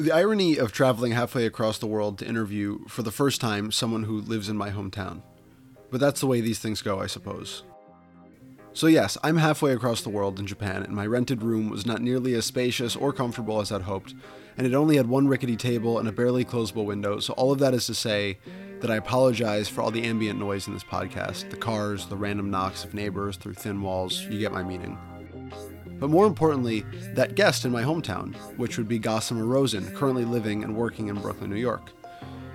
The irony of traveling halfway across the world to interview, for the first time, someone who lives in my hometown. But that's the way these things go, I suppose. So, yes, I'm halfway across the world in Japan, and my rented room was not nearly as spacious or comfortable as I'd hoped, and it only had one rickety table and a barely closable window, so all of that is to say that I apologize for all the ambient noise in this podcast the cars, the random knocks of neighbors through thin walls, you get my meaning. But more importantly, that guest in my hometown, which would be Gossamer Rozen, currently living and working in Brooklyn, New York.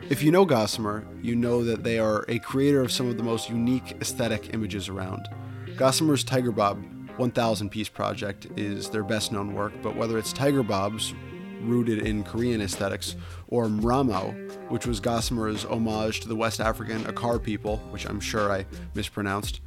If you know Gossamer, you know that they are a creator of some of the most unique aesthetic images around. Gossamer's Tiger Bob 1000 piece project is their best known work, but whether it's Tiger Bobs, rooted in Korean aesthetics, or Mramao, which was Gossamer's homage to the West African Akar people, which I'm sure I mispronounced,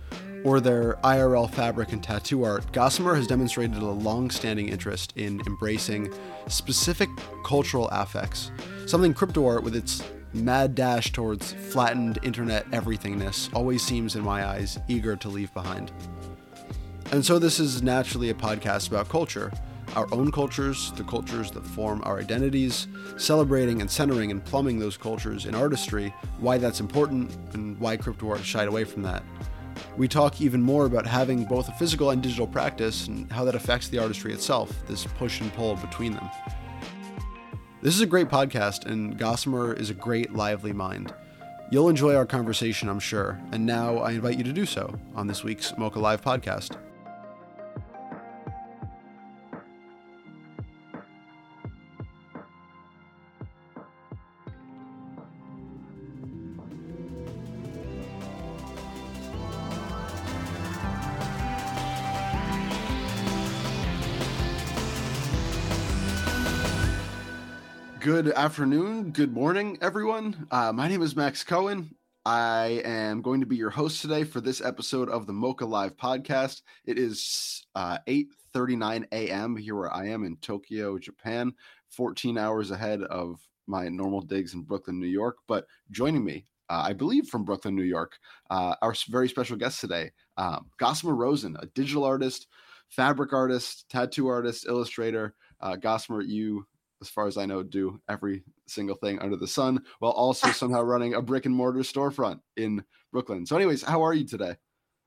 or their IRL fabric and tattoo art, Gossamer has demonstrated a long standing interest in embracing specific cultural affects, something crypto art with its mad dash towards flattened internet everythingness always seems, in my eyes, eager to leave behind. And so, this is naturally a podcast about culture our own cultures, the cultures that form our identities, celebrating and centering and plumbing those cultures in artistry, why that's important, and why crypto art shied away from that. We talk even more about having both a physical and digital practice and how that affects the artistry itself, this push and pull between them. This is a great podcast, and Gossamer is a great, lively mind. You'll enjoy our conversation, I'm sure, and now I invite you to do so on this week's MoCA Live podcast. Good afternoon, good morning, everyone. Uh, my name is Max Cohen. I am going to be your host today for this episode of the MoCA Live podcast. It is uh, 8:39 a.m. here where I am in Tokyo, Japan, 14 hours ahead of my normal digs in Brooklyn, New York. But joining me, uh, I believe from Brooklyn, New York, uh, our very special guest today, um, Gossamer Rozen, a digital artist, fabric artist, tattoo artist, illustrator. Uh, Gossamer, you as far as I know, do every single thing under the sun while also somehow running a brick and mortar storefront in Brooklyn. So, anyways, how are you today?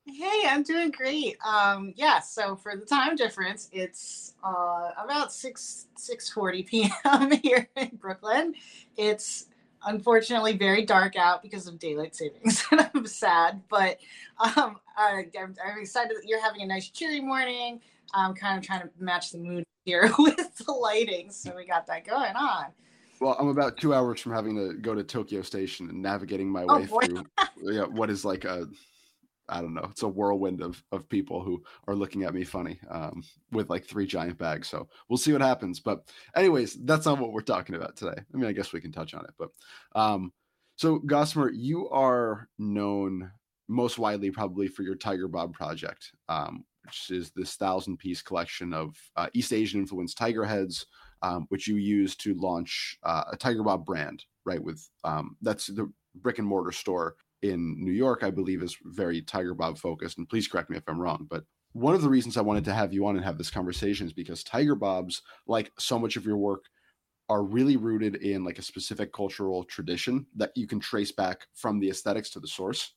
Hey, I'm doing great. Um, yeah, so for the time difference, it's uh, about six six forty p.m. here in Brooklyn. It's unfortunately very dark out because of daylight savings, and I'm sad. But um, I, I'm, I'm excited that you're having a nice cheery morning. I'm kind of trying to match the mood here with the lighting. So we got that going on. Well, I'm about two hours from having to go to Tokyo Station and navigating my oh, way oh, through yeah, what is like a, I don't know, it's a whirlwind of, of people who are looking at me funny um, with like three giant bags. So we'll see what happens. But, anyways, that's not what we're talking about today. I mean, I guess we can touch on it. But um, so, Gossamer, you are known most widely probably for your Tiger Bob project, um, which is this thousand piece collection of uh, East Asian influenced tiger heads, um, which you use to launch uh, a Tiger Bob brand, right? With um, that's the brick and mortar store in New York, I believe, is very Tiger Bob focused. And please correct me if I'm wrong, but one of the reasons I wanted to have you on and have this conversation is because Tiger Bobs, like so much of your work, are really rooted in like a specific cultural tradition that you can trace back from the aesthetics to the source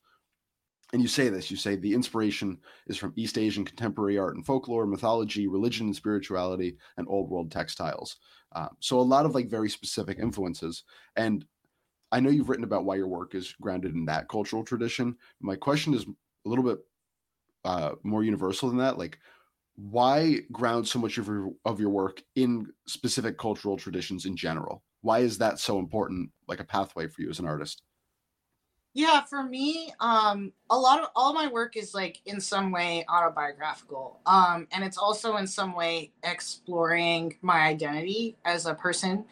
and you say this you say the inspiration is from east asian contemporary art and folklore mythology religion and spirituality and old world textiles um, so a lot of like very specific influences and i know you've written about why your work is grounded in that cultural tradition my question is a little bit uh, more universal than that like why ground so much of your of your work in specific cultural traditions in general why is that so important like a pathway for you as an artist yeah, for me, um, a lot of all my work is like in some way autobiographical. Um, and it's also in some way exploring my identity as a person.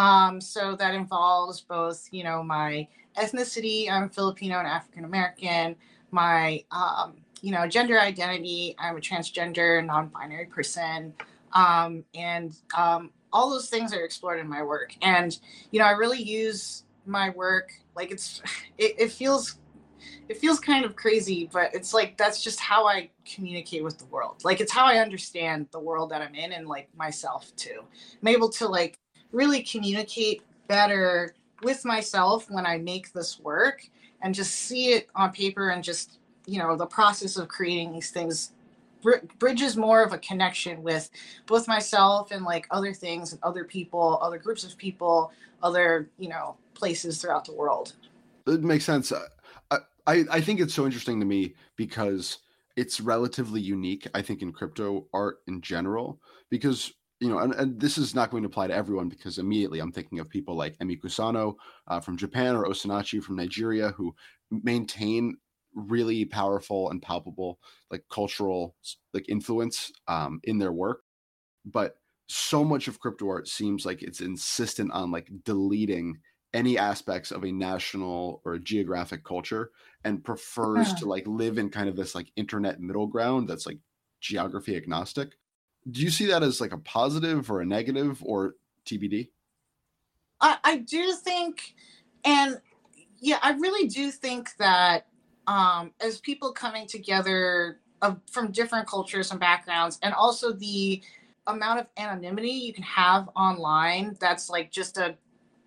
Um, so that involves both, you know, my ethnicity, I'm Filipino and African American, my um, you know, gender identity, I'm a transgender, non-binary person. Um, and um, all those things are explored in my work. And, you know, I really use my work like it's it, it feels it feels kind of crazy but it's like that's just how i communicate with the world like it's how i understand the world that i'm in and like myself too i'm able to like really communicate better with myself when I make this work and just see it on paper and just, you know, the process of creating these things br- bridges more of a connection with both myself and like other things and other people, other groups of people, other, you know, places throughout the world. It makes sense. Uh, I, I, I think it's so interesting to me because it's relatively unique, I think, in crypto art in general, because you know, and, and, this is not going to apply to everyone because immediately I'm thinking of people like Emi Kusano uh, from Japan or Osinachi from Nigeria who maintain really powerful and palpable like cultural like influence um, in their work. But so much of crypto art seems like it's insistent on like deleting any aspects of a national or a geographic culture and prefers yeah. to like live in kind of this like internet middle ground that's like geography agnostic do you see that as like a positive or a negative or TBD? I, I do think, and yeah, I really do think that um, as people coming together of, from different cultures and backgrounds, and also the amount of anonymity you can have online, that's like just a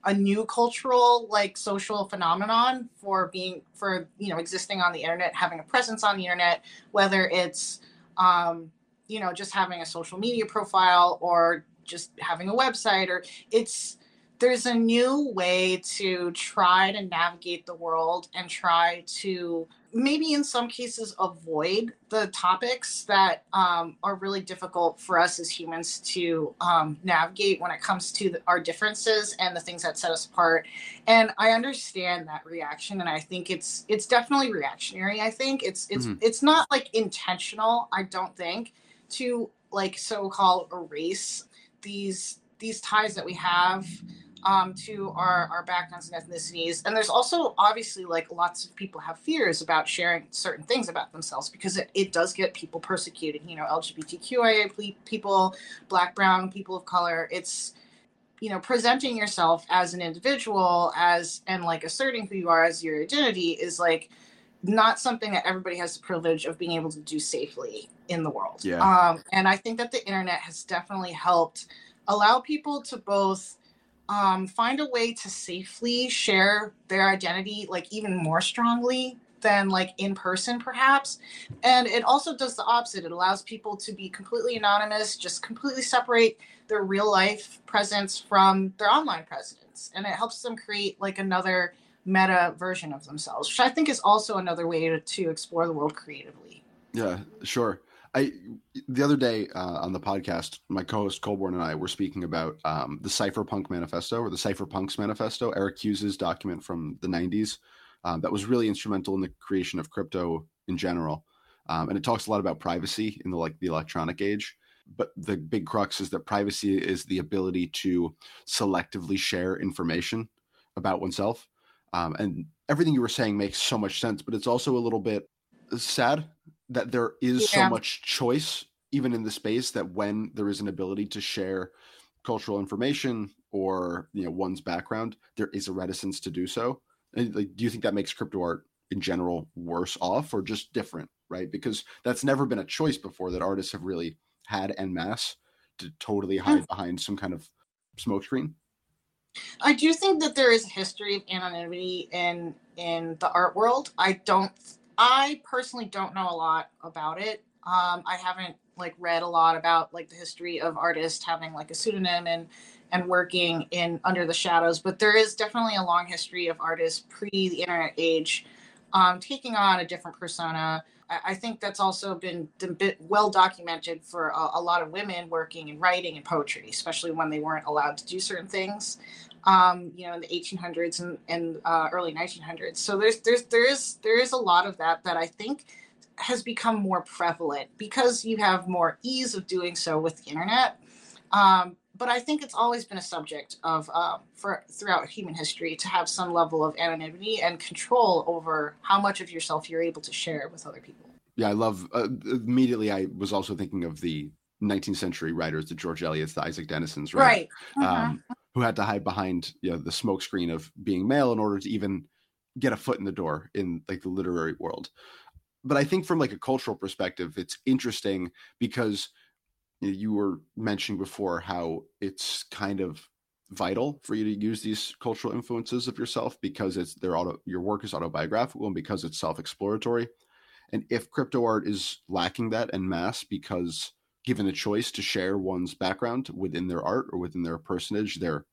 a new cultural like social phenomenon for being for you know existing on the internet having a presence on the internet whether it's um you know just having a social media profile or just having a website or it's there's a new way to try to navigate the world and try to maybe in some cases avoid the topics that um, are really difficult for us as humans to um, navigate when it comes to the, our differences and the things that set us apart. And i understand that reaction and i think it's it's definitely reactionary i think. It's it's mm-hmm. it's not like intentional i don't think to like so-called erase these these ties that we have um, to our, our backgrounds and ethnicities. And there's also obviously like lots of people have fears about sharing certain things about themselves because it, it does get people persecuted, you know, LGBTQIA people, black, brown, people of color. It's, you know, presenting yourself as an individual as, and like asserting who you are as your identity is like, not something that everybody has the privilege of being able to do safely in the world. Yeah. Um, and I think that the internet has definitely helped allow people to both um, find a way to safely share their identity, like even more strongly than like in person, perhaps. And it also does the opposite. It allows people to be completely anonymous, just completely separate their real life presence from their online presence. And it helps them create like another meta version of themselves, which I think is also another way to, to explore the world creatively. Yeah, sure. I the other day uh, on the podcast, my co-host Colborn and I were speaking about um, the Cypherpunk Manifesto or the Cypherpunks Manifesto, Eric Hughes's document from the '90s um, that was really instrumental in the creation of crypto in general, um, and it talks a lot about privacy in the like the electronic age. But the big crux is that privacy is the ability to selectively share information about oneself, um, and everything you were saying makes so much sense. But it's also a little bit sad that there is yeah. so much choice even in the space that when there is an ability to share cultural information or you know one's background there is a reticence to do so and, like, do you think that makes crypto art in general worse off or just different right because that's never been a choice before that artists have really had en masse to totally hide mm. behind some kind of smokescreen i do think that there is a history of anonymity in in the art world i don't I personally don't know a lot about it. Um, I haven't like read a lot about like the history of artists having like a pseudonym and and working in under the shadows, but there is definitely a long history of artists pre the internet age um, taking on a different persona. I, think that's also been, been well documented for a, a, lot of women working in writing and poetry, especially when they weren't allowed to do certain things um, you know, in the 1800s and, and uh, early 1900s. So there's there's there is there is a lot of that that I think has become more prevalent because you have more ease of doing so with the internet. Um, but I think it's always been a subject of um, for throughout human history to have some level of anonymity and control over how much of yourself you're able to share with other people. Yeah, I love. Uh, immediately, I was also thinking of the 19th century writers, the George Eliot's, the Isak Dinesens, right? Right. Um, uh-huh who had to hide behind you know, the smokescreen of being male in order to even get a foot in the door in like the literary world. But I think from like a cultural perspective, it's interesting because you, were mentioning before how it's kind of vital for you to use these cultural influences of yourself because it's their auto your work is autobiographical and because it's self-exploratory. And if crypto art is lacking that en masse because given the choice to share one's background within their art or within their personage, they're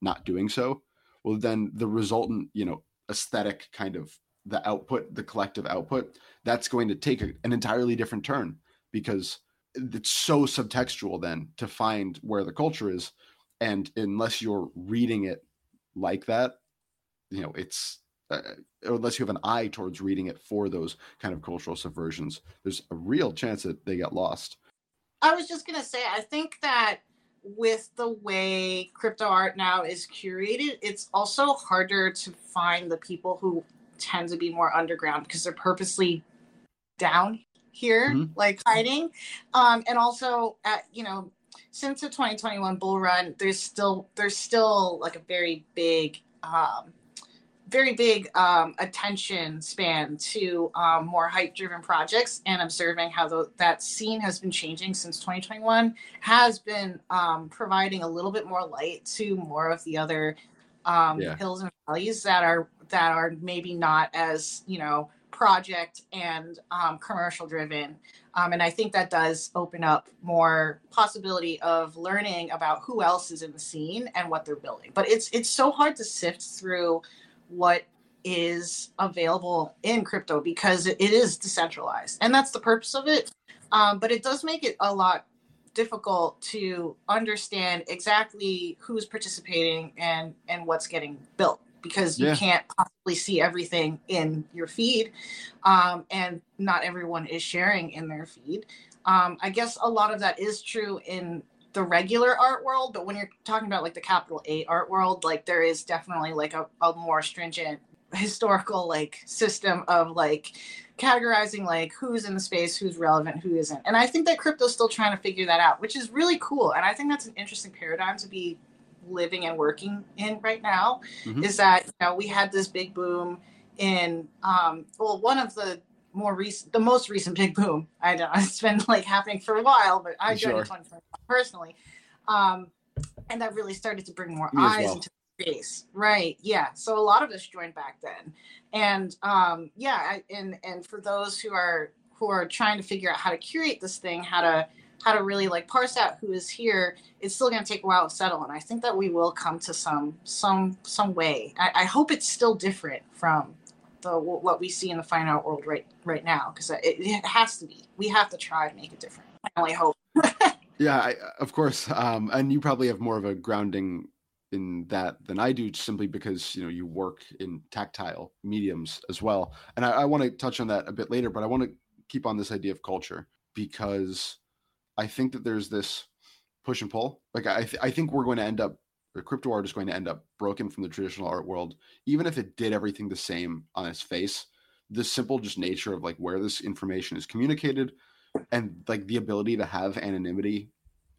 not doing so. Well, then the resultant, you know, aesthetic kind of the output, the collective output, that's going to take an entirely different turn because it's so subtextual then to find where the culture is. And unless you're reading it like that, you know, it's uh, unless you have an eye towards reading it for those kind of cultural subversions, there's a real chance that they get lost. I was just gonna say, I think that with the way crypto art now is curated, it's also harder to find the people who tend to be more underground because they're purposely down here, mm-hmm. like hiding. Um, and also at you know, since the 2021 bull run, there's still there's still like a very big um very big um, attention span to um, more hype driven projects and observing how the, that scene has been changing since 2021 has been um, providing a little bit more light to more of the other um, yeah. hills and valleys that are that are maybe not as you know project and um, commercial driven. Um, and i think that does open up more possibility of learning about who else is in the scene and what they're building. But it's it's so hard to sift through what is available in crypto because it is decentralized and that's the purpose of it. Um, but it does make it a lot difficult to understand exactly who's participating and and what's getting built because you yeah. can't possibly see everything in your feed um, and not everyone is sharing in their feed um, i guess a lot of that is true in the regular art world, but when you're talking about like the capital A art world, like there is definitely like a, a more stringent historical like system of like categorizing like who's in the space, who's relevant, who isn't. And I think that crypto's still trying to figure that out, which is really cool. And I think that's an interesting paradigm to be living and working in right now. Mm-hmm. Is that you know we had this big boom in um well one of the more recent, the most recent big boom. I know it's been like happening for a while, but I joined sure. personally, um, and that really started to bring more Me eyes well. into the space. Right? Yeah. So a lot of us joined back then, and um, yeah, I, and and for those who are who are trying to figure out how to curate this thing, how to how to really like parse out who is here it's still going to take a while to settle and i think that we will come to some some some way I, I hope it's still different from the what we see in the fine art world right right now because it, it, has to be. We have to try to make it different. I only hope. yeah, I, of course. Um, and you probably have more of a grounding in that than I do, simply because you know you work in tactile mediums as well. And I, I want to touch on that a bit later, but I want to keep on this idea of culture because I think that there's this push and pull. Like I, th- I think we're going to end up crypto art is going to end up broken from the traditional art world, even if it did everything the same on its face. The simple just nature of like where this information is communicated and like the ability to have anonymity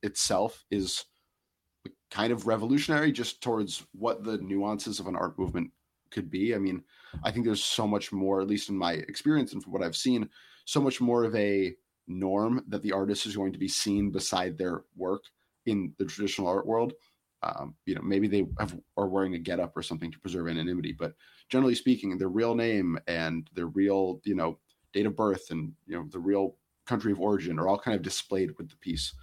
itself is kind of revolutionary just towards what the nuances of an art movement could be. I mean, I think there's so much more, at least in my experience and from what I've seen, so much more of a norm that the artist is going to be seen beside their work in the traditional art world um, you know, maybe they have, are wearing a getup or something to preserve anonymity, but generally speaking, their real name and their real, you know, date of birth and you know the real country of origin are all kind of displayed with the piece.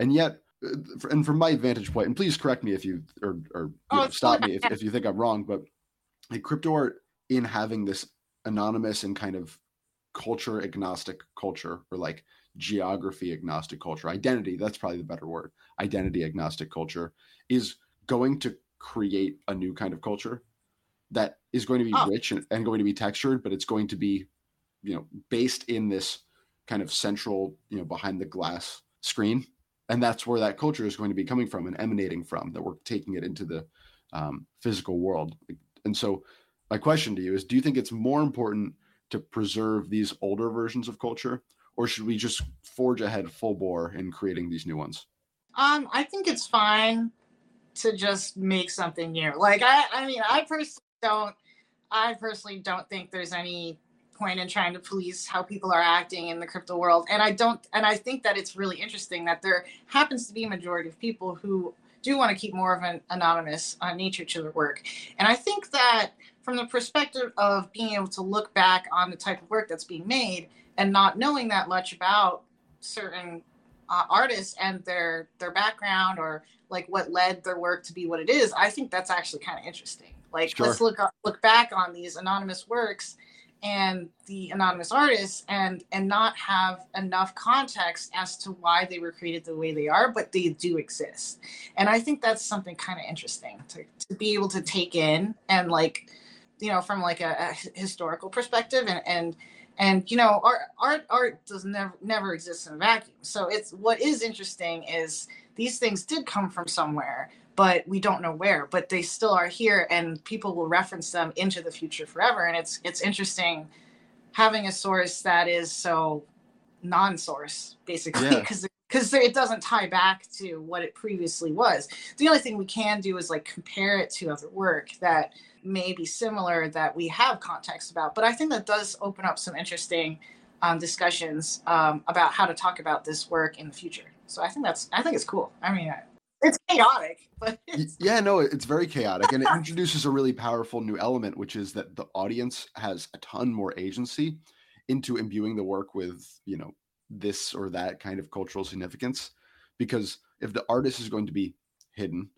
And yet, uh, and from my vantage point, and please correct me if you or, or you oh, know, stop me if, if you think I'm wrong, but like crypto art in having this anonymous and kind of culture agnostic culture or like geography agnostic culture identity that's probably the better word identity agnostic culture is going to create a new kind of culture that is going to be oh. rich and, and going to be textured but it's going to be you know based in this kind of central you know behind the glass screen and that's where that culture is going to be coming from and emanating from that we're taking it into the um, physical world and so my question to you is do you think it's more important to preserve these older versions of culture or should we just forge ahead full bore in creating these new ones? Um, I think it's fine to just make something new. Like I, I mean, I personally don't, I personally don't think there's any point in trying to police how people are acting in the crypto world. And I don't, and I think that it's really interesting that there happens to be a majority of people who do want to keep more of an anonymous uh, nature to their work. And I think that from the perspective of being able to look back on the type of work that's being made and not knowing that much about certain uh, artists and their their background or like what led their work to be what it is, I think that's actually kind of interesting. Like sure. let's look look back on these anonymous works and the anonymous artists and and not have enough context as to why they were created the way they are but they do exist and i think that's something kind of interesting to, to be able to take in and like you know from like a, a historical perspective and and and you know art art art does never never exist in a vacuum so it's what is interesting is these things did come from somewhere but we don't know where but they still are here and people will reference them into the future forever and it's it's interesting having a source that is so non-source basically because yeah. Because it doesn't tie back to what it previously was. The only thing we can do is like compare it to other work that may be similar that we have context about but i think that does open up some interesting um, discussions um, about how to talk about this work in the future. So i think that's i think it's cool. I mean it's chaotic, but it's... yeah, no, it's very chaotic, and it introduces a really powerful new element, which is that the audience has a ton more agency into imbuing the work with you know this or that kind of cultural significance. Because if the artist is going to be hidden,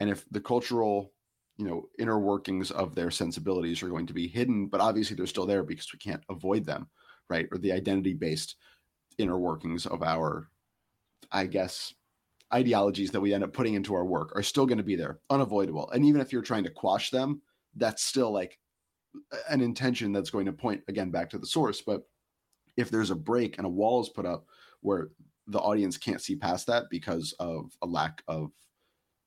and if the cultural you know inner workings of their sensibilities are going to be hidden, but obviously they're still there because we can't avoid them, right? Or the identity based inner workings of our, I guess, ideologies that we end up putting into our work are still going to be there, unavoidable. And even if you're trying to quash them, that's still like an intention that's going to point again back to the source. But if there's a break and a wall is put up where the audience can't see past that because of a lack of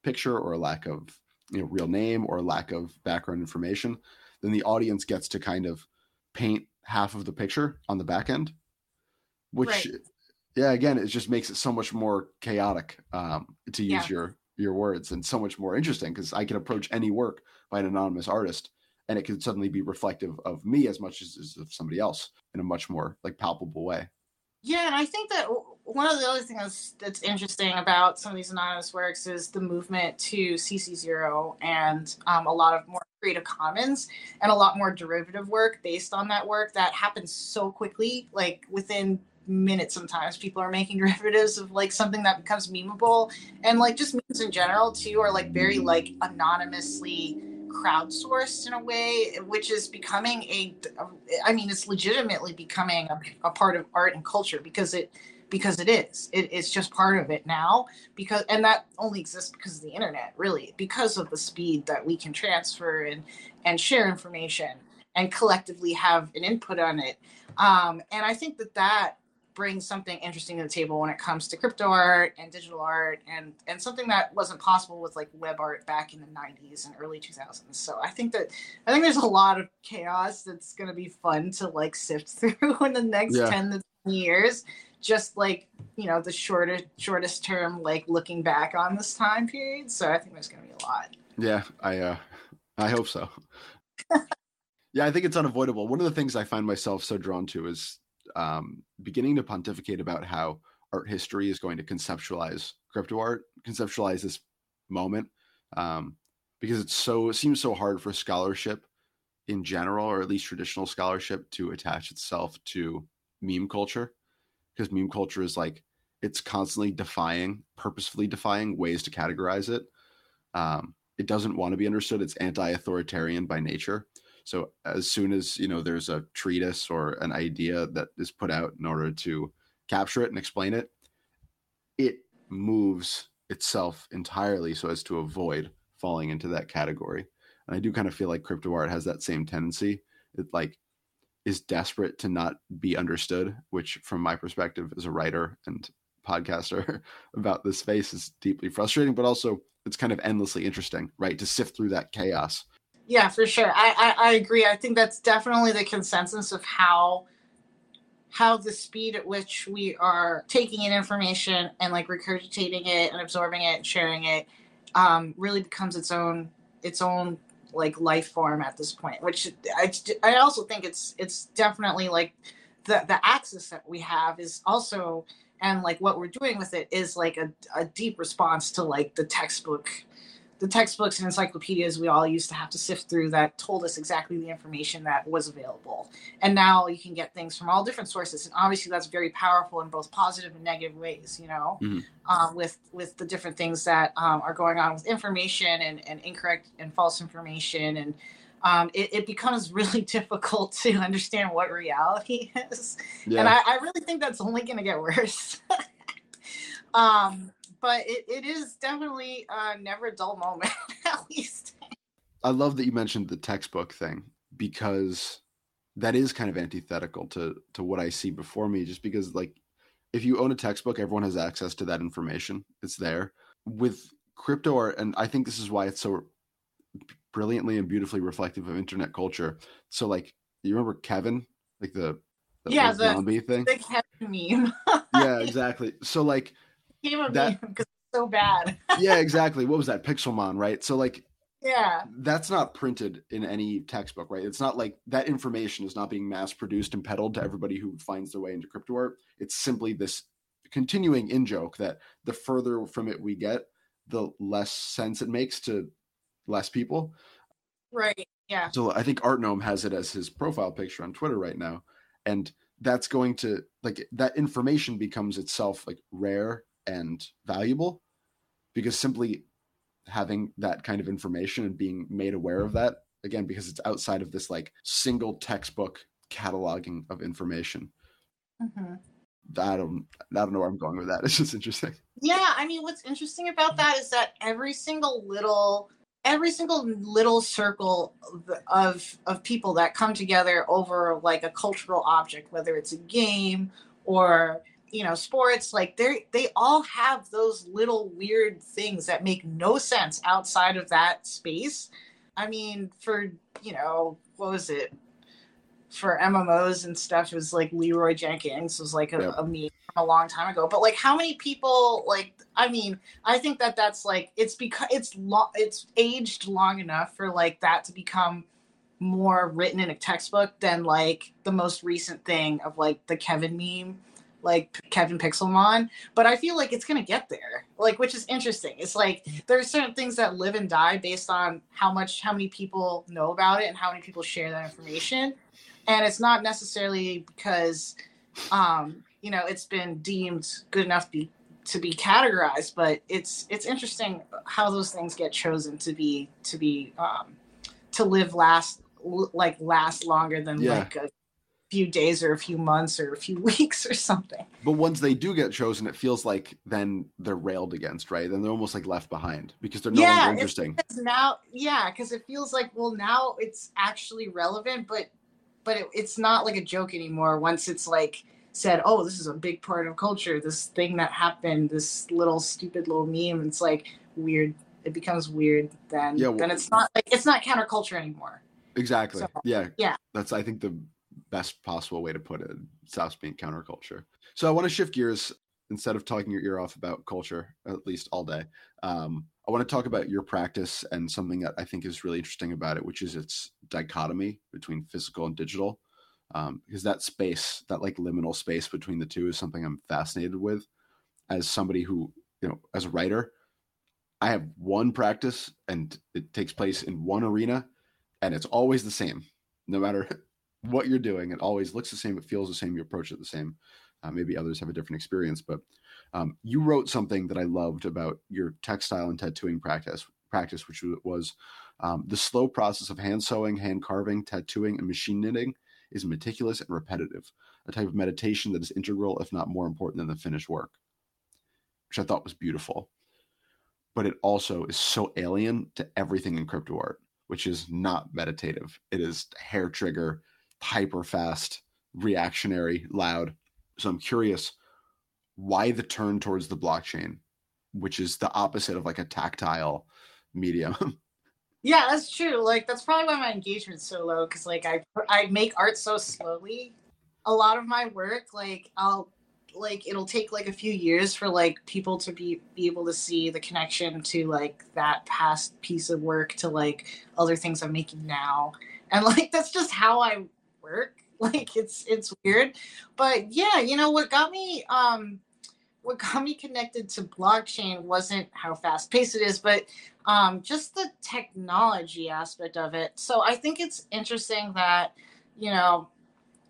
picture or a lack of you know real name or a lack of background information, then the audience gets to kind of paint half of the picture on the back end, which right yeah again it just makes it so much more chaotic um, to use yeah. your your words and so much more interesting because i can approach any work by an anonymous artist and it can suddenly be reflective of me as much as, as of somebody else in a much more like palpable way. Yeah and i think that one of the other things that's interesting about some of these anonymous works is the movement to cc0 and um, a lot of more creative commons and a lot more derivative work based on that work that happens so quickly like within minutes sometimes people are making derivatives of like something that becomes memeable and like just memes in general too are like very like anonymously crowdsourced in a way which is becoming a i mean it's legitimately becoming a, a part of art and culture because it because it is. It, it's just part of it now because and that only exists because of the internet really because of the speed that we can transfer and and share information and collectively have an input on it. Um, and i think that that brings something interesting to the table when it comes to crypto art and digital art and and something that wasn't possible with like web art back in the 90s and early 2000s so i think that i think there's a lot of chaos that's going to be fun to like sift through in the next yeah. 10 to 20 years. Just like you know the shortest shortest term like looking back on this time period. So i think there's going to be a lot. Yeah i uh i hope so. Yeah i think it's unavoidable. One of the things i find myself so drawn to is um, beginning to pontificate about how art history is going to conceptualize crypto art, conceptualize this moment, um, because it's so it seems so hard for scholarship in general, or at least traditional scholarship, to attach itself to meme culture, because meme culture is like it's constantly defying, purposefully defying ways to categorize it. Um, it doesn't want to be understood. It's anti-authoritarian by nature. So as soon as you know there's a treatise or an idea that is put out in order to capture it and explain it, it moves itself entirely so as to avoid falling into that category. And I do kind of feel like crypto art has that same tendency. It like is desperate to not be understood, which from my perspective as a writer and podcaster about this space is deeply frustrating, but also it's kind of endlessly interesting, right? To sift through that chaos yeah, for sure. I, I, I agree. I think that's definitely the consensus of how how the speed at which we are taking in information and like regurgitating it and absorbing it and sharing it um, really becomes its own its own like life form at this point which I, I also think it's it's definitely like the the access that we have is also and like what we're doing with it is like a, a deep response to like the textbook the textbooks and encyclopedias we all used to have to sift through that told us exactly the information that was available. And now you can get things from all different sources, and obviously that's very powerful in both positive and negative ways. You know, mm-hmm. um, with with the different things that um, are going on with information and, and incorrect and false information, and um, it, it, becomes really difficult to understand what reality is. Yeah. And I, I really think that's only going to get worse. um, but it, it is definitely uh, never a dull moment, at least. I love that you mentioned the textbook thing because that is kind of antithetical to to what I see before me. Just because, like, if you own a textbook, everyone has access to that information. It's there with crypto art, and I think this is why it's so brilliantly and beautifully reflective of internet culture. So, like, you remember Kevin, like the, the yeah, the zombie thing, the Kevin meme. yeah, exactly. So, like, a that, because it's so bad. yeah, exactly. What was that? Pixelmon, right? So like yeah. That's not printed in any textbook, right? It's not like that information is not being mass produced and peddled to everybody who finds their way into crypto art. It's simply this continuing in joke that the further from it we get, the less sense it makes to less people. Right. Yeah. So I think Artnome has it as his profile picture on Twitter right now. And that's going to like that information becomes itself like rare and valuable because simply having that kind of information and being made aware of that again because it's outside of this like single textbook cataloging of information mm-hmm. I don't I don't know where I'm going with that. It's just interesting. Yeah, I mean what's interesting about that is that every single little every single little circle of, of of people that come together over like a cultural object, whether it's a game or you know sports like they they all have those little weird things that make no sense outside of that space. I mean for you know what was it? For mmos and stuff it was like Leeroy Jenkins was like a, yep. a meme a long time ago. But like how many people like i mean i think that that's like it's because it's long it's aged long enough for like that to become more written in a textbook than like the most recent thing of like the kevin meme like Kevin Pixelmon, but I feel like it's gonna get there. Like, which is interesting. It's like there's certain things that live and die based on how much, how many people know about it and how many people share that information. And it's not necessarily because, um, you know, it's been deemed good enough to be to be categorized, but it's it's interesting how those things get chosen to be to be um, to live last like last longer than yeah. like a few days or a few months or a few weeks or something. But once they do get chosen, it feels like then they're railed against, right? Then they're almost like left behind because they're no yeah, longer interesting. Now, yeah, because it feels like well now it's actually relevant, but but it, it's not like a joke anymore. Once it's like said, oh, this is a big part of culture. This thing that happened, this little stupid little meme. It's like weird. It becomes weird then. Yeah, well, then it's not like it's not counterculture anymore. Exactly. So, yeah. Yeah. That's I think the best possible way to put it. Stops being counterculture. So I want to shift gears instead of talking your ear off about culture, at least all day. Um, I want to talk about your practice and something that I think is really interesting about it, which is its dichotomy between physical and digital. Um, because that space, that like liminal space between the two, is something I'm fascinated with. As somebody who, you know, as a writer, I have one practice and it takes place in one arena, and it's always the same, no matter what you're doing. It always looks the same. It feels the same. You approach it the same. Uh, maybe others have a different experience, but um, you wrote something that I loved about your textile and tattooing practice. Practice, which was um, the slow process of hand sewing, hand carving, tattooing, and machine knitting, is meticulous and repetitive. A type of meditation that is integral, if not more important than the finished work, which I thought was beautiful. But it also is so alien to everything in crypto art, which is not meditative. It is hair trigger hyper fast, reactionary, loud. So I'm curious why the turn towards the blockchain, which is the opposite of like a tactile medium. yeah, that's true. Like that's probably why my engagement's so low because like I I make art so slowly. A lot of my work, like I'll like it'll take like a few years for like people to be be able to see the connection to like that past piece of work to like other things I'm making now. And like that's just how I work. Like it's it's weird. But yeah, you know what got me um what got me connected to blockchain wasn't how fast paced it is, but um, just the technology aspect of it. So I think it's interesting that, you know,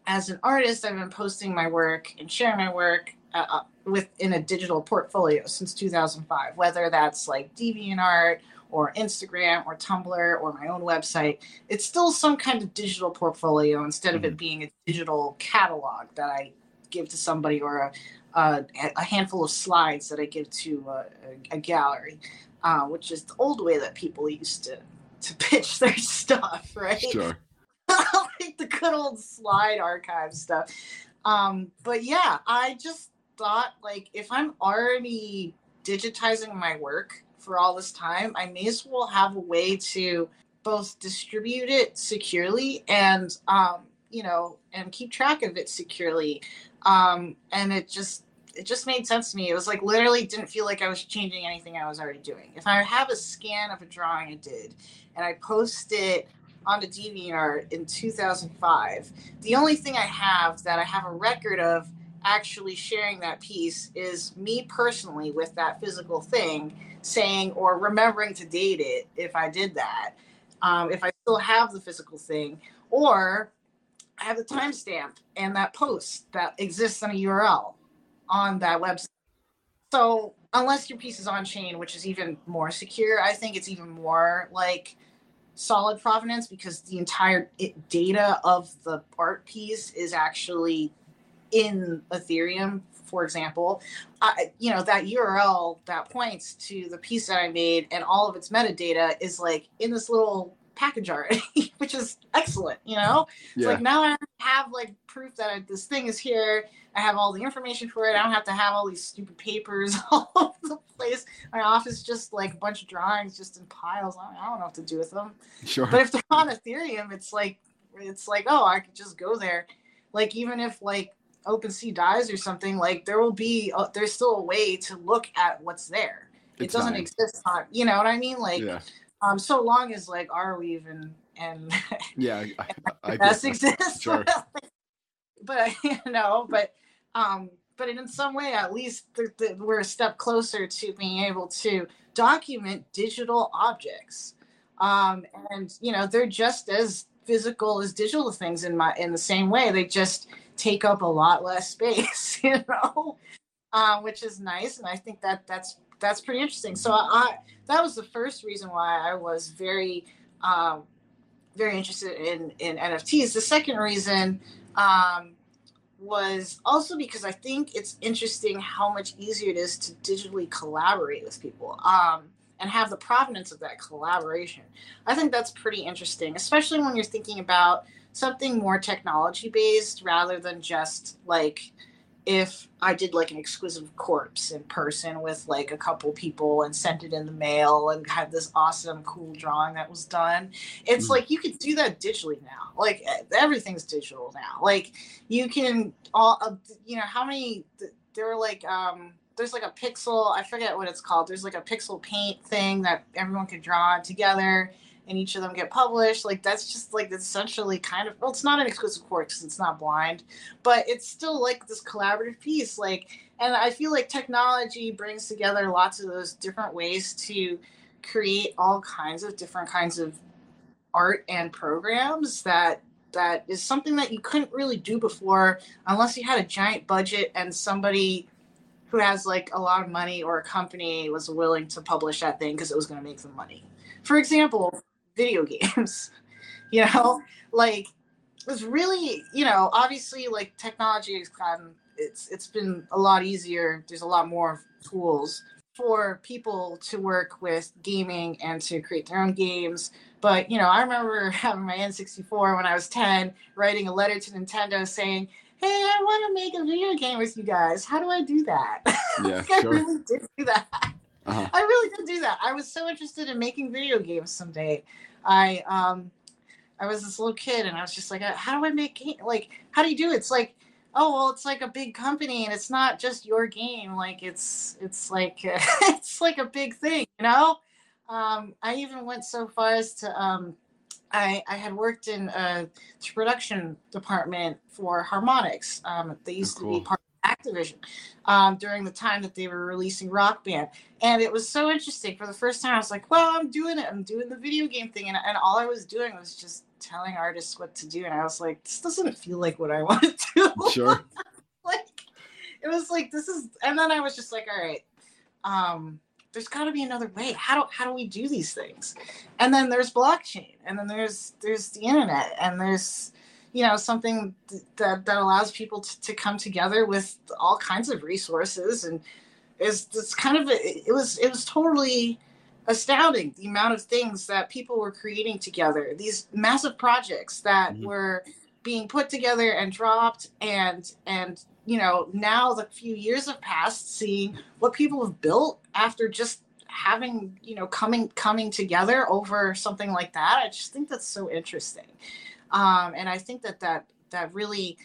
as an artist, I've been posting my work and sharing my work uh, uh within a digital portfolio since 2005, whether that's like DeviantArt or Instagram or Tumblr or my own website. It's still some kind of digital portfolio instead of it mm-hmm. being a digital catalog that I give to somebody or a, a, a handful of slides that I give to a, a gallery, uh, which is the old way that people used to to pitch their stuff, right? Sure. like the good old slide archive stuff. Um, but yeah, I just thought like if I'm already digitizing my work for all this time, I may as well have a way to both distribute it securely and um, you know and keep track of it securely um, and it just it just made sense to me. It was like literally didn't feel like I was changing anything I was already doing. If I have a scan of a drawing I did and I post it on onto DeviantArt in 2005, the only thing I have that I have a record of actually sharing that piece is me personally with that physical thing saying or remembering to date it if I did that. Um, if I still have the physical thing, or I have the timestamp and that post that exists in a URL on that website. So unless your piece is on chain, which is even more secure, I think it's even more like solid provenance because the entire data of the art piece is actually in Ethereum, for example. I, you know that URL that points to the piece that I made and all of its metadata is like in this little package art, which is excellent. You know, it's yeah. like now I have like proof that I, this thing is here. I have all the information for it. I don't have to have all these stupid papers all over the place. My office just like a bunch of drawings just in piles. I don't know what to do with them. Sure. But if they're on Ethereum, it's like it's like oh, I could just go there. Like even if like OpenSea dies or something, like there will be a, there's still a way to look at what's there. It's it doesn't exist on you know what I mean? Like yeah. Um, so long as like Arweave and and yeah, I, I, exists. Sure. but you know, but um, but in some way, at least we're a step closer to being able to document digital objects. Um, and you know, they're just as physical as digital things in my in the same way. They just take up a lot less space, you know, um, which is nice. And I think that that's that's pretty interesting. So I that was the first reason why I was very um, very interested in in NFTs. The second reason um, was also because I think it's interesting how much easier it is to digitally collaborate with people. Um, and have the provenance of that collaboration. I think that's pretty interesting, especially when you're thinking about something more technology based rather than just like if I did like an exquisite corpse in person with like a couple people and sent it in the mail and had this awesome cool drawing that was done. It's mm like you could do that digitally now. Like everything's digital now. Like you can all uh, you know how many there were like um there's like a pixel I forget what it's called. There's like a pixel paint thing that everyone could draw together and each of them get published. Like that's just like essentially kind of well, it's not an exquisite corpse because it's not blind, but it's still like this collaborative piece. Like, and I feel like technology brings together lots of those different ways to create all kinds of different kinds of art and programs that that is something that you couldn't really do before unless you had a giant budget and somebody who has like a lot of money or a company was willing to publish that thing because it was going to make them money. For example, video games. you know, like it's really, you know, obviously like technology has gotten it's it's been a lot easier. There's a lot more tools for people to work with gaming and to create their own games. But you know, I remember having my N64 when I was 10, writing a letter to Nintendo saying, "Hey, I want to make a video game with you guys. How do I do that?" Yeah, I really did do that. Uh-huh. I really did do that. I was so interested in making video games someday. I um, I was this little kid, and I was just like, uh, how do I make game? Like, how do you do it? It's like, oh well, it's like a big company, and it's not just your game. Like, it's it's like it's like a big thing, you know. Um, I even went so far as to um, I, I had worked in a production department for Harmonix. Um, they used oh, cool. to be part of Activision um, during the time that they were releasing Rock Band, and it was so interesting. For the first time, I was like, "Well, I'm doing it. I'm doing the video game thing," and, and all I was doing was just telling artists what to do, and I was like, "This doesn't feel like what I want to do." Sure. like, it was like this is, and then I was just like, "All right." Um, there's got to be another way. How do how do we do these things? And then there's blockchain, and then there's there's the internet, and there's you know something that that allows people to, to come together with all kinds of resources, and is this kind of it was it was totally astounding the amount of things that people were creating together. These massive projects that mm-hmm. were being put together and dropped and and you know now the few years have passed seeing what people have built after just having you know coming coming together over something like that i just think that's so interesting um, and i think that that that really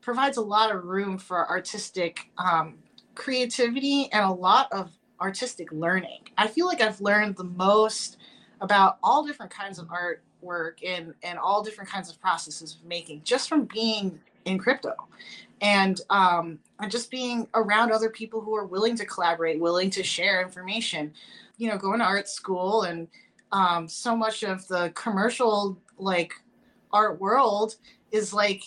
provides a lot of room for artistic um, creativity and a lot of artistic learning i feel like i've learned the most about all different kinds of artwork and and all different kinds of processes of making just from being in crypto and um, and just being around other people who are willing to collaborate, willing to share information. You know, going to art school and um, so much of the commercial like art world is like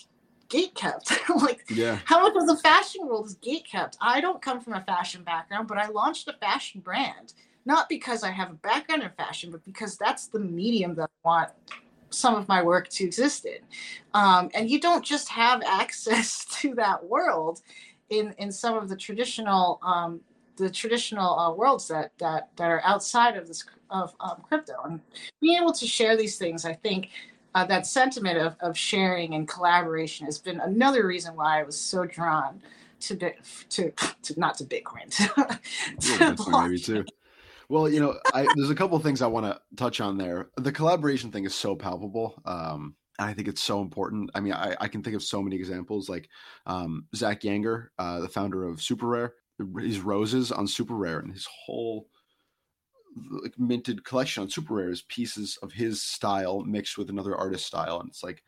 gate kept. like, yeah. how much of the fashion world is gate kept? I don't come from a fashion background, but I launched a fashion brand not because I have a background in fashion, but because that's the medium that I want some of my work to exist in. Um, and you don't just have access to that world in, in some of the traditional um, the traditional uh, worlds that, that that are outside of this of um, crypto and being able to share these things i think uh, that sentiment of, of sharing and collaboration has been another reason why i was so drawn to to, to not to bitcoin to, to maybe too well, you know, I, there's a couple of things I want to touch on there. The collaboration thing is so palpable. Um, I think it's so important. I mean, I, I can think of so many examples, like um, Zach Yanger, uh, the founder of Super Rare. His roses on Super Rare, and his whole like minted collection on Super Rare is pieces of his style mixed with another artist style, and it's like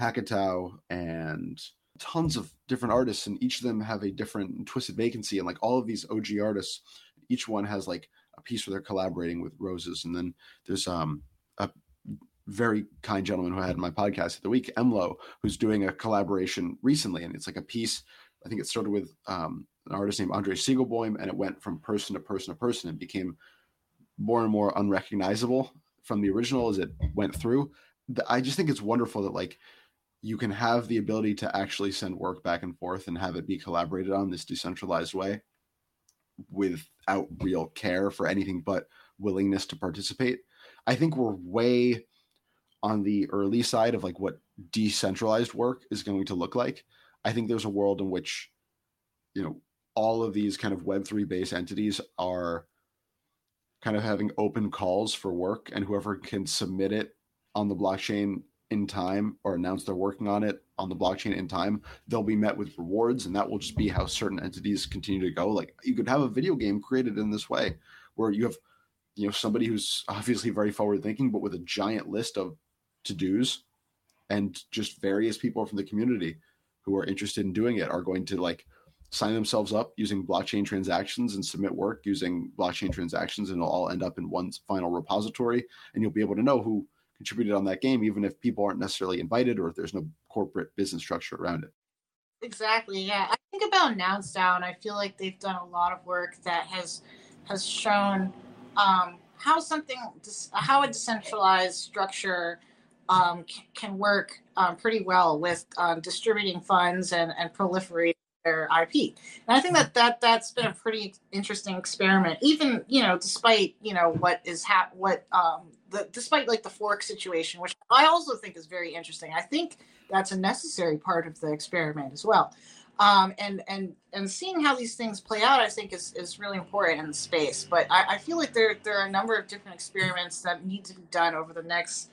Hackatao and tons of different artists, and each of them have a different twisted vacancy, and like all of these OG artists, each one has like a piece where they're collaborating with roses. And then there's um, a very kind gentleman who I had in my podcast of the week, Emlo, who's doing a collaboration recently. And it's like a piece, I think it started with um, an artist named Andre Siegelboim, and it went from person to person to person and became more and more unrecognizable from the original as it went through. I just think it's wonderful that like you can have the ability to actually send work back and forth and have it be collaborated on this decentralized way without real care for anything but willingness to participate. I think we're way on the early side of like what decentralized work is going to look like. I think there's a world in which, you know, all of these kind of Web3 based entities are kind of having open calls for work, and whoever can submit it on the blockchain in time or announce they're working on it on the blockchain in time, they'll be met with rewards, and that will just be how certain entities continue to go. Like you could have a video game created in this way, where you have, you know, somebody who's obviously very forward thinking, but with a giant list of to dos, and just various people from the community who are interested in doing it are going to like sign themselves up using blockchain transactions and submit work using blockchain transactions, and it'll all end up in one final repository, and you'll be able to know who contributed on that game, even if people aren't necessarily invited or if there's no corporate business structure around it. Exactly. Yeah, I think about Nouns DAO. I feel like they've done a lot of work that has has shown um, how something how a decentralized structure um, can work um, pretty well with um, distributing funds and, and proliferating their IP. And I think that, that that's been a pretty interesting experiment, even, you know, despite, you know, what is hap- what um, the, despite like the fork situation, which I also think is very interesting. I think that's a necessary part of the experiment as well. Um, and and and seeing how these things play out, I think is, is really important in the space. But I, I feel like there there are a number of different experiments that need to be done over the next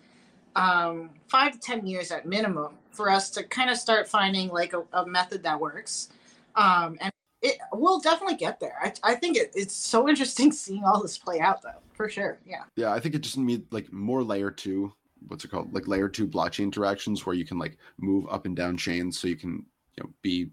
um, five to ten years at minimum for us to kind of start finding like a, a method that works. Um, and it will definitely get there. I, I think it, it's so interesting seeing all this play out, though, for sure. Yeah. Yeah, I think it just needs like more layer two. What's it called? Like layer two blockchain interactions where you can like move up and down chains, so you can you know be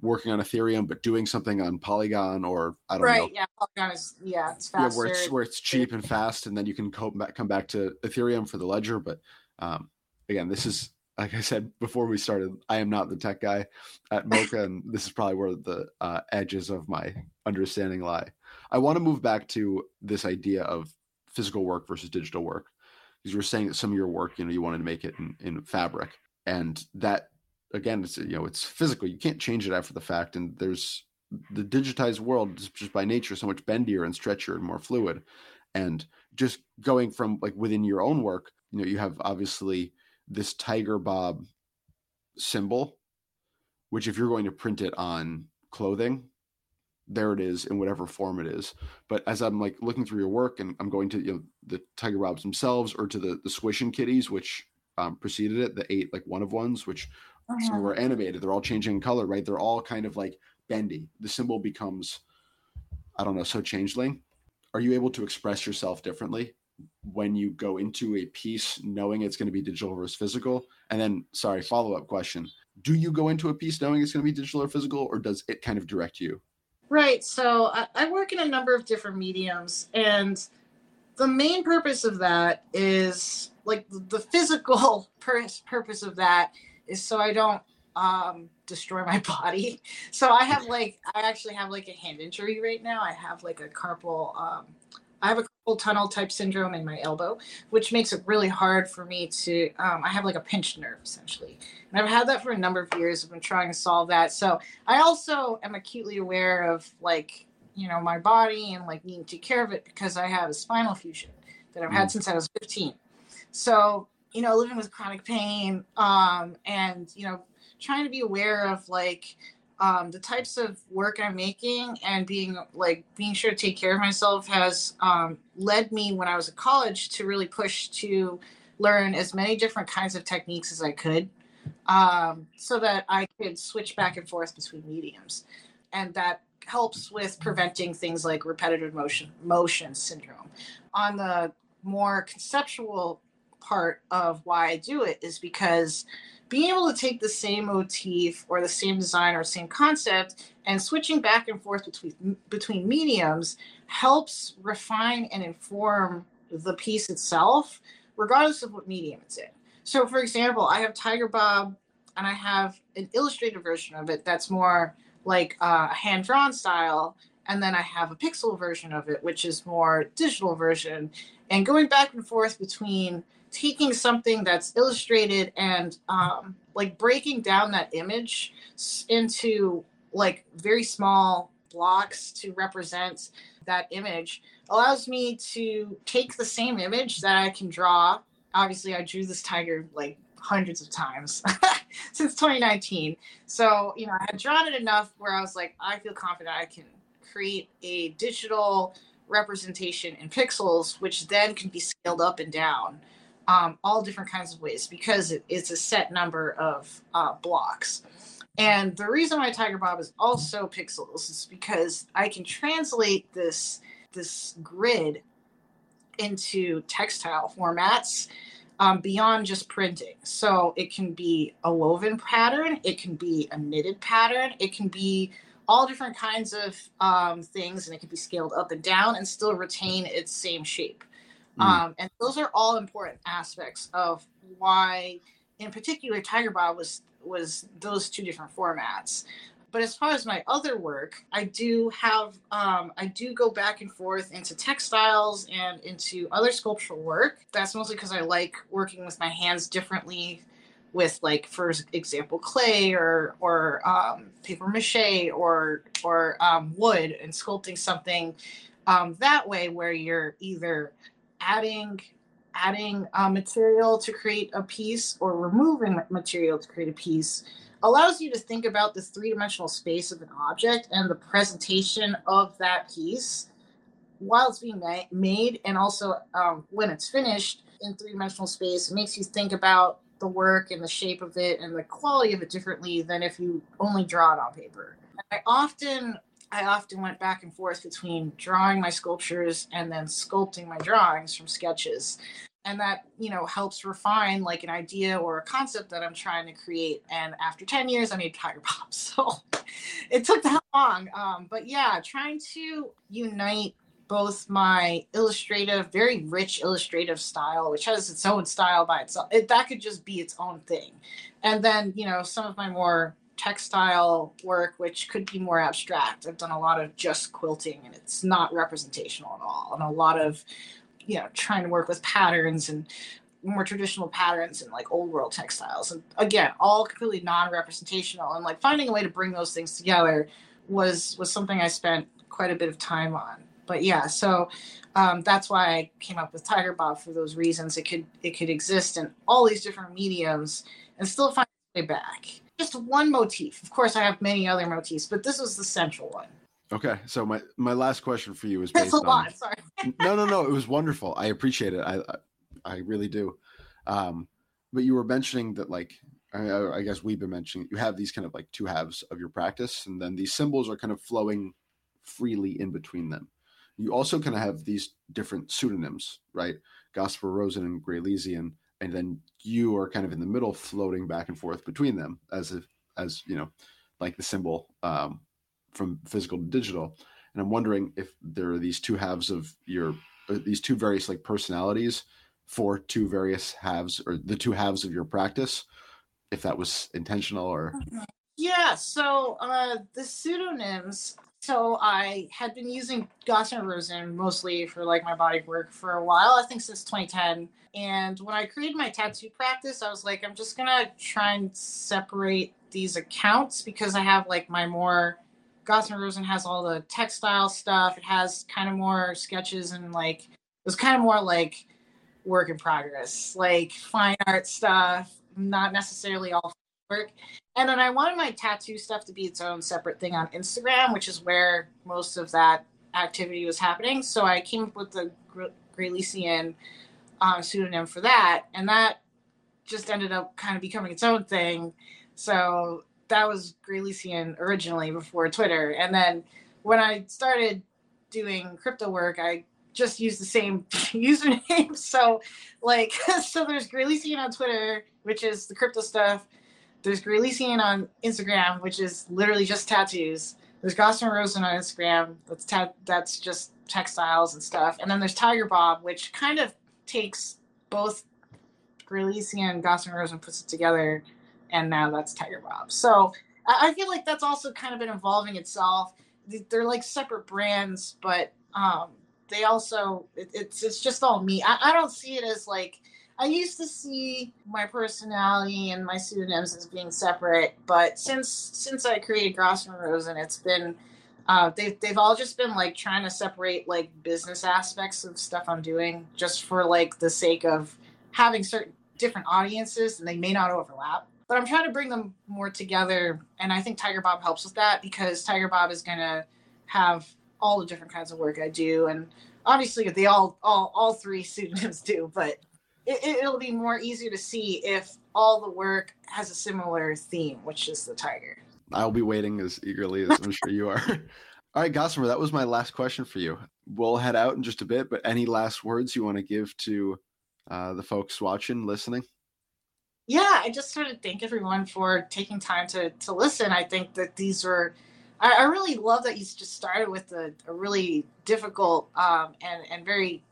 working on Ethereum but doing something on Polygon or I don't right, know. Right. Yeah, Polygon is yeah, it's Yeah, where it's where it's cheap and fast, and then you can come back come back to Ethereum for the ledger. But um, again, this is like I said before we started. I am not the tech guy at MoCA, and this is probably where the uh, edges of my understanding lie. I want to move back to this idea of physical work versus digital work because you were saying that some of your work, you know, you wanted to make it in, in fabric, and that again, it's you know, it's physical. You can't change it after the fact, and there's the digitized world is just by nature so much bendier and stretchier and more fluid, and just going from like within your own work, you know, you have obviously this tiger bob symbol, which if you're going to print it on clothing, there it is in whatever form it is. But as I'm like looking through your work and I'm going to you know the tiger bobs themselves or to the the squishing kitties, which um, preceded it, the eight like one of ones, which some Mhm. were animated. They're all changing color, right? They're all kind of like bendy. The symbol becomes, I don't know, so changeling. Are you able to express yourself differently when you go into a piece knowing it's going to be digital versus physical? And then, sorry, follow up question: Do you go into a piece knowing it's going to be digital or physical, or does it kind of direct you? Right. So I, I work in a number of different mediums, and the main purpose of that is like the, physical pur- purpose of that is so I don't um, destroy my body. So I have like I actually have like a hand injury right now. I have like a carpal. Um, I have a tunnel type syndrome in my elbow, which makes it really hard for me to. Um, I have like a pinched nerve essentially, and I've had that for a number of years. I've been trying to solve that. So I also am acutely aware of like you know my body and like needing to take care of it because I have a spinal fusion that I've had Mm. since I was 15. So you know, living with chronic pain, um, and you know, trying to be aware of like um, the types of work I'm making and being like being sure to take care of myself has um, led me when I was at college to really push to learn as many different kinds of techniques as I could um, so that I could switch back and forth between mediums. And that helps with preventing things like repetitive motion motion syndrome. On the more conceptual part of why I do it is because being able to take the same motif or the same design or same concept and switching back and forth between between mediums helps refine and inform the piece itself regardless of what medium it's in. So for example, I have Tiger Bob and I have an illustrated version of it that's more like uh, a hand drawn style and then I have a pixel version of it which is more digital version and going back and forth between taking something that's illustrated and um, like breaking down that image into like very small blocks to represent that image allows me to take the same image that I can draw. Obviously, I drew this tiger like hundreds of times since 2019. So, you know, I had drawn it enough where I was like, I feel confident I can create a digital representation in pixels, which then can be scaled up and down um, all different kinds of ways because it, it's a set number of uh, blocks. And the reason why Tiger Bob is also pixels is because I can translate this this grid into textile formats um, beyond just printing. So it can be a woven pattern, it can be a knitted pattern, it can be all different kinds of um, things, and it can be scaled up and down and still retain its same shape. Mm. Um, and those are all important aspects of why, in particular, Tiger Bob was was those two different formats. But as far as my other work, I do have um, I do go back and forth into textiles and into other sculptural work. That's mostly because I like working with my hands differently, with like for example clay or or um, paper mache or or um, wood and sculpting something um, that way where you're either adding adding uh, material to create a piece or removing material to create a piece allows you to think about the three-dimensional space of an object and the presentation of that piece while it's being ma- made and also um, when it's finished in three-dimensional space it makes you think about the work and the shape of it and the quality of it differently than if you only draw it on paper. I often I often went back and forth between drawing my sculptures and then sculpting my drawings from sketches. And that, you know, helps refine like an idea or a concept that I'm trying to create. And after 10 years, I made Tiger Bob. So it took that long. Um, but yeah, trying to unite both my illustrative, very rich illustrative style, which has its own style by itself. It, that could just be its own thing. And then, you know, some of my more textile work, which could be more abstract. I've done a lot of just quilting and it's not representational at all. And a lot of, you know, trying to work with patterns and more traditional patterns and like old world textiles. And again, all completely non-representational. And like finding a way to bring those things together was was something I spent quite a bit of time on. But yeah, so um, that's why I came up with Tiger Bob for those reasons. It could it could exist in all these different mediums and still find its way back. Just one motif. Of course, I have many other motifs, but this was the central one. Okay, so my my last question for you is That's based a on. lot. Sorry. no, no, no. It was wonderful. I appreciate it. I, I, really do. Um, but you were mentioning that, like, I, I guess we've been mentioning you have these kind of like two halves of your practice, and then these symbols are kind of flowing freely in between them. You also kind of have these different pseudonyms, right? Gossamer Rozen and Graylesian, and then you are kind of in the middle, floating back and forth between them, as if, as you know, like the symbol um, from physical to digital. And I'm wondering if there are these two halves of your, uh, these two various like personalities for two various halves or the two halves of your practice, if that was intentional or. Yeah, so uh, the pseudonyms. So I had been using Gossamer Rozen mostly for like my body work for a while. I think since 2010. And when I created my tattoo practice, I was like, I'm just gonna try and separate these accounts because I have like my more Gossamer Rozen has all the textile stuff. It has kind of more sketches and like it was kind of more like work in progress, like fine art stuff, not necessarily all work. And then I wanted my tattoo stuff to be its own separate thing on Instagram, which is where most of that activity was happening. So I came up with the Graylesian um, pseudonym for that, and that just ended up kind of becoming its own thing. So that was Graylesian originally before Twitter, and then when I started doing crypto work, I just used the same username. So, like, so there's Graylesian on Twitter, which is the crypto stuff. There's Graylesian on Instagram, which is literally just tattoos. There's Gossamer Rozen on Instagram. That's ta- that's just textiles and stuff. And then there's Tiger Bob, which kind of takes both Graylesian and Gossamer Rozen puts it together, and now that's Tiger Bob. So I I feel like that's also kind of been evolving itself. They're like separate brands, but um, they also it, it's it's just all me. I, I don't see it as like I used to see my personality and my pseudonyms as being separate, but since since I created Gossamer Rozen, it's been uh, they've they've all just been like trying to separate like business aspects of stuff I'm doing just for like the sake of having certain different audiences and they may not overlap. But I'm trying to bring them more together, and I think Tiger Bob helps with that because Tiger Bob is gonna have all the different kinds of work I do, and obviously they all all all three pseudonyms do, but it, it'll be more easier to see if all the work has a similar theme, which is the tiger. I'll be waiting as eagerly as I'm sure you are. All right, Gossamer, that was my last question for you. We'll head out in just a bit, but any last words you want to give to uh, the folks watching, listening? Yeah, I just sort of thank everyone for taking time to to listen. I think that these were. I, I really love that you just started with a, a really difficult um, and and very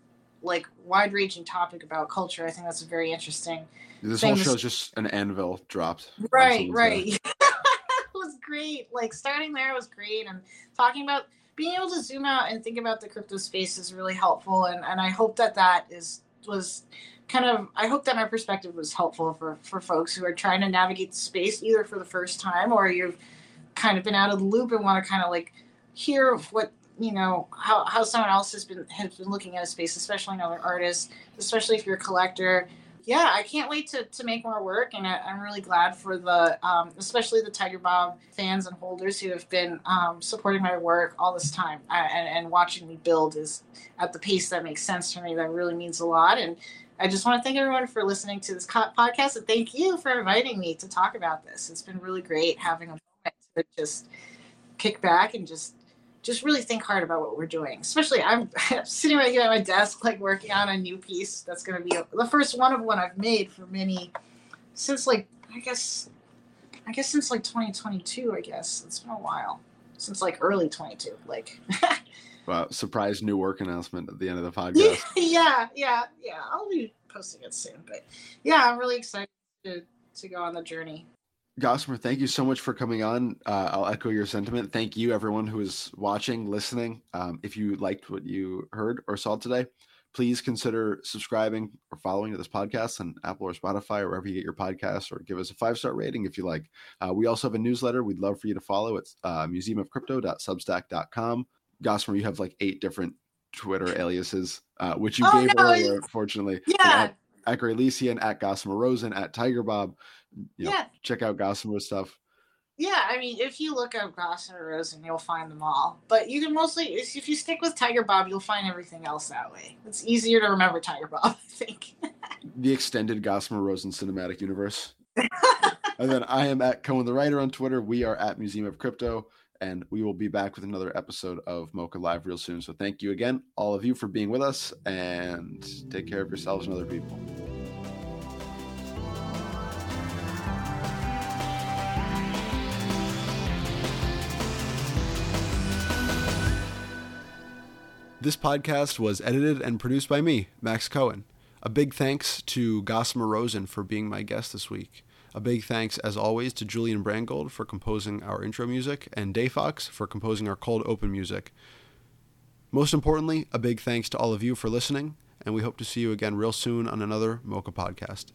like wide ranging topic about culture. I think that's a very interesting. This whole show is just an anvil dropped. Right, right. it was great. Like starting there was great, and talking about being able to zoom out and think about the crypto space is really helpful. And and I hope that that is was kind of I hope that my perspective was helpful for for folks who are trying to navigate the space either for the first time or you've kind of been out of the loop and want to kind of like hear what you know how, how someone else has been has been looking at a space especially another artist especially if you're a collector. Yeah i can't wait to, to make more work and I, i'm really glad for the um, especially the tiger bob fans and holders who have been um, supporting my work all this time. Uh, and, and watching me build is at the pace that makes sense for me. That really means a lot and i just want to thank everyone for listening to this co- podcast and thank you for inviting me to talk about this. It's been really great having a moment to just kick back and just just really think hard about what we're doing. Especially, I'm sitting right here at my desk, like working on a new piece that's going to be the first one of one I've made for many since like I guess I guess since like 2022. I guess it's been a while since like early 22. Like. wow! Surprise new work announcement at the end of the podcast. yeah, yeah, yeah. I'll be posting it soon, but yeah, I'm really excited to to go on the journey. Gossamer, thank you so much for coming on. Uh, I'll echo your sentiment. Thank you, everyone who is watching, listening. Um, if you liked what you heard or saw today, please consider subscribing or following to this podcast on Apple or Spotify or wherever you get your podcasts, or give us a five star rating if you like. Uh, we also have a newsletter we'd love for you to follow. It's uh, museumofcrypto.substack.com. Gossamer, you have like eight different Twitter aliases, uh, which you oh, gave no, earlier, unfortunately. Yeah. At, at at Gossamer Rozen, at Tiger Bob. You know, yeah. Check out Gossamer stuff. Yeah, I mean, if you look up Gossamer Rozen, you'll find them all. But you can mostly, if you stick with Tiger Bob, you'll find everything else that way. It's easier to remember Tiger Bob, I think. the extended Gossamer Rozen cinematic universe. and then I am at Cohen the Writer on Twitter. We are at Museum of Crypto, and we will be back with another episode of MoCA Live real soon. So thank you again, all of you, for being with us, and take care of yourselves and other people. This podcast was edited and produced by me, Max Cohen. A big thanks to Gossamer Rozen for being my guest this week. A big thanks, as always, to Julian Brangold for composing our intro music and Dayfox for composing our cold open music. Most importantly, a big thanks to all of you for listening, and we hope to see you again real soon on another MoCA podcast.